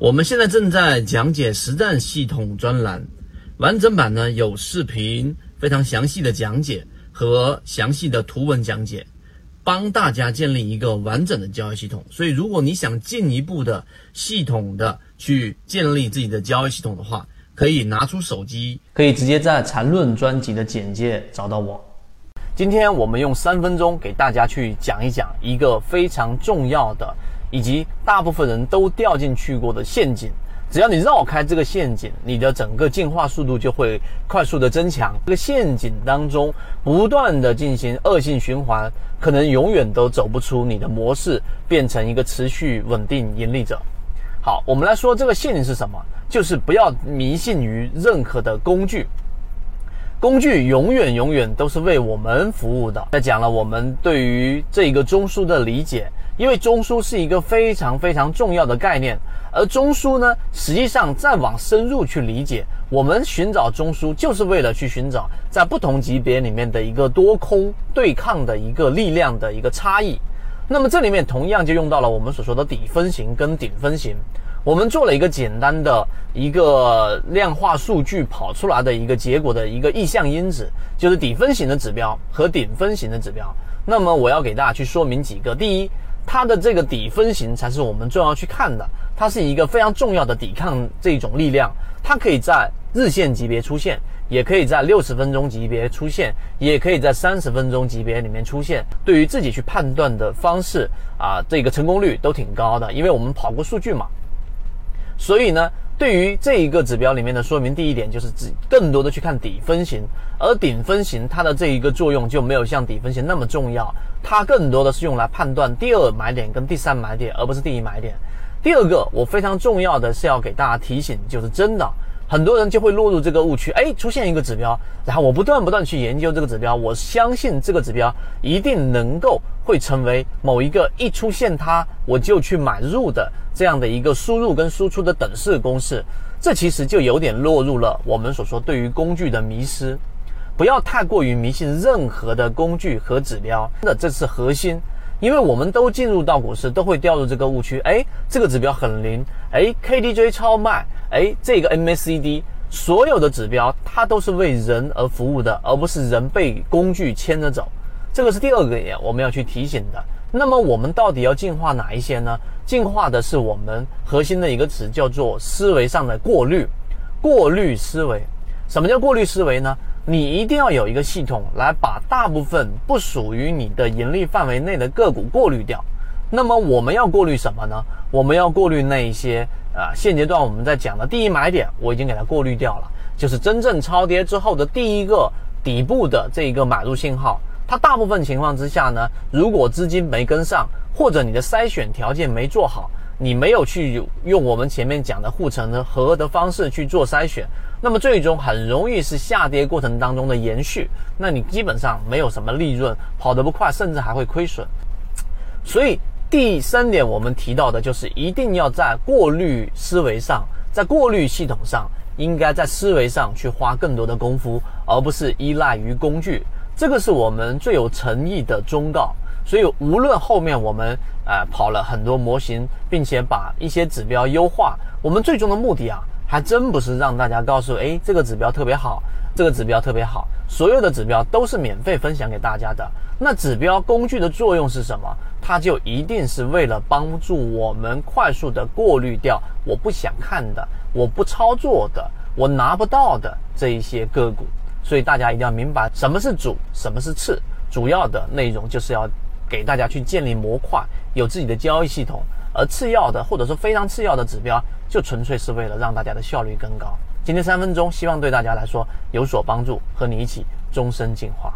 我们现在正在讲解实战系统专栏，完整版呢有视频，非常详细的讲解和详细的图文讲解，帮大家建立一个完整的交易系统。所以，如果你想进一步的系统的去建立自己的交易系统的话，可以拿出手机，可以直接在缠论专辑的简介找到我。今天我们用三分钟给大家去讲一讲一个非常重要的。以及大部分人都掉进去过的陷阱，只要你绕开这个陷阱，你的整个进化速度就会快速的增强。这个陷阱当中不断的进行恶性循环，可能永远都走不出你的模式，变成一个持续稳定盈利者。好，我们来说这个陷阱是什么？就是不要迷信于任何的工具，工具永远永远都是为我们服务的。在讲了我们对于这个中枢的理解。因为中枢是一个非常非常重要的概念，而中枢呢，实际上再往深入去理解，我们寻找中枢就是为了去寻找在不同级别里面的一个多空对抗的一个力量的一个差异。那么这里面同样就用到了我们所说的底分型跟顶分型。我们做了一个简单的一个量化数据跑出来的一个结果的一个意向因子，就是底分型的指标和顶分型的指标。那么我要给大家去说明几个，第一。它的这个底分型才是我们重要去看的，它是一个非常重要的抵抗这种力量，它可以在日线级别出现，也可以在六十分钟级别出现，也可以在三十分钟级别里面出现。对于自己去判断的方式啊，这个成功率都挺高的，因为我们跑过数据嘛。所以呢，对于这一个指标里面的说明，第一点就是指更多的去看底分型，而顶分型它的这一个作用就没有像底分型那么重要，它更多的是用来判断第二买点跟第三买点，而不是第一买点。第二个，我非常重要的是要给大家提醒，就是真的。很多人就会落入这个误区，哎，出现一个指标，然后我不断不断去研究这个指标，我相信这个指标一定能够会成为某一个一出现它我就去买入的这样的一个输入跟输出的等式公式，这其实就有点落入了我们所说对于工具的迷失，不要太过于迷信任何的工具和指标，那这是核心。因为我们都进入到股市，都会掉入这个误区。哎，这个指标很灵，哎，KDJ 超卖，哎，这个 MACD，所有的指标它都是为人而服务的，而不是人被工具牵着走。这个是第二个点，我们要去提醒的。那么我们到底要进化哪一些呢？进化的是我们核心的一个词，叫做思维上的过滤，过滤思维。什么叫过滤思维呢？你一定要有一个系统来把大部分不属于你的盈利范围内的个股过滤掉。那么我们要过滤什么呢？我们要过滤那一些啊，现阶段我们在讲的第一买点，我已经给它过滤掉了，就是真正超跌之后的第一个底部的这一个买入信号。它大部分情况之下呢，如果资金没跟上，或者你的筛选条件没做好。你没有去用我们前面讲的护城河的方式去做筛选，那么最终很容易是下跌过程当中的延续，那你基本上没有什么利润，跑得不快，甚至还会亏损。所以第三点我们提到的就是一定要在过滤思维上，在过滤系统上，应该在思维上去花更多的功夫，而不是依赖于工具。这个是我们最有诚意的忠告。所以，无论后面我们呃跑了很多模型，并且把一些指标优化，我们最终的目的啊，还真不是让大家告诉哎这个指标特别好，这个指标特别好。所有的指标都是免费分享给大家的。那指标工具的作用是什么？它就一定是为了帮助我们快速的过滤掉我不想看的、我不操作的、我拿不到的这一些个股。所以大家一定要明白什么是主，什么是次。主要的内容就是要。给大家去建立模块，有自己的交易系统，而次要的或者说非常次要的指标，就纯粹是为了让大家的效率更高。今天三分钟，希望对大家来说有所帮助，和你一起终身进化。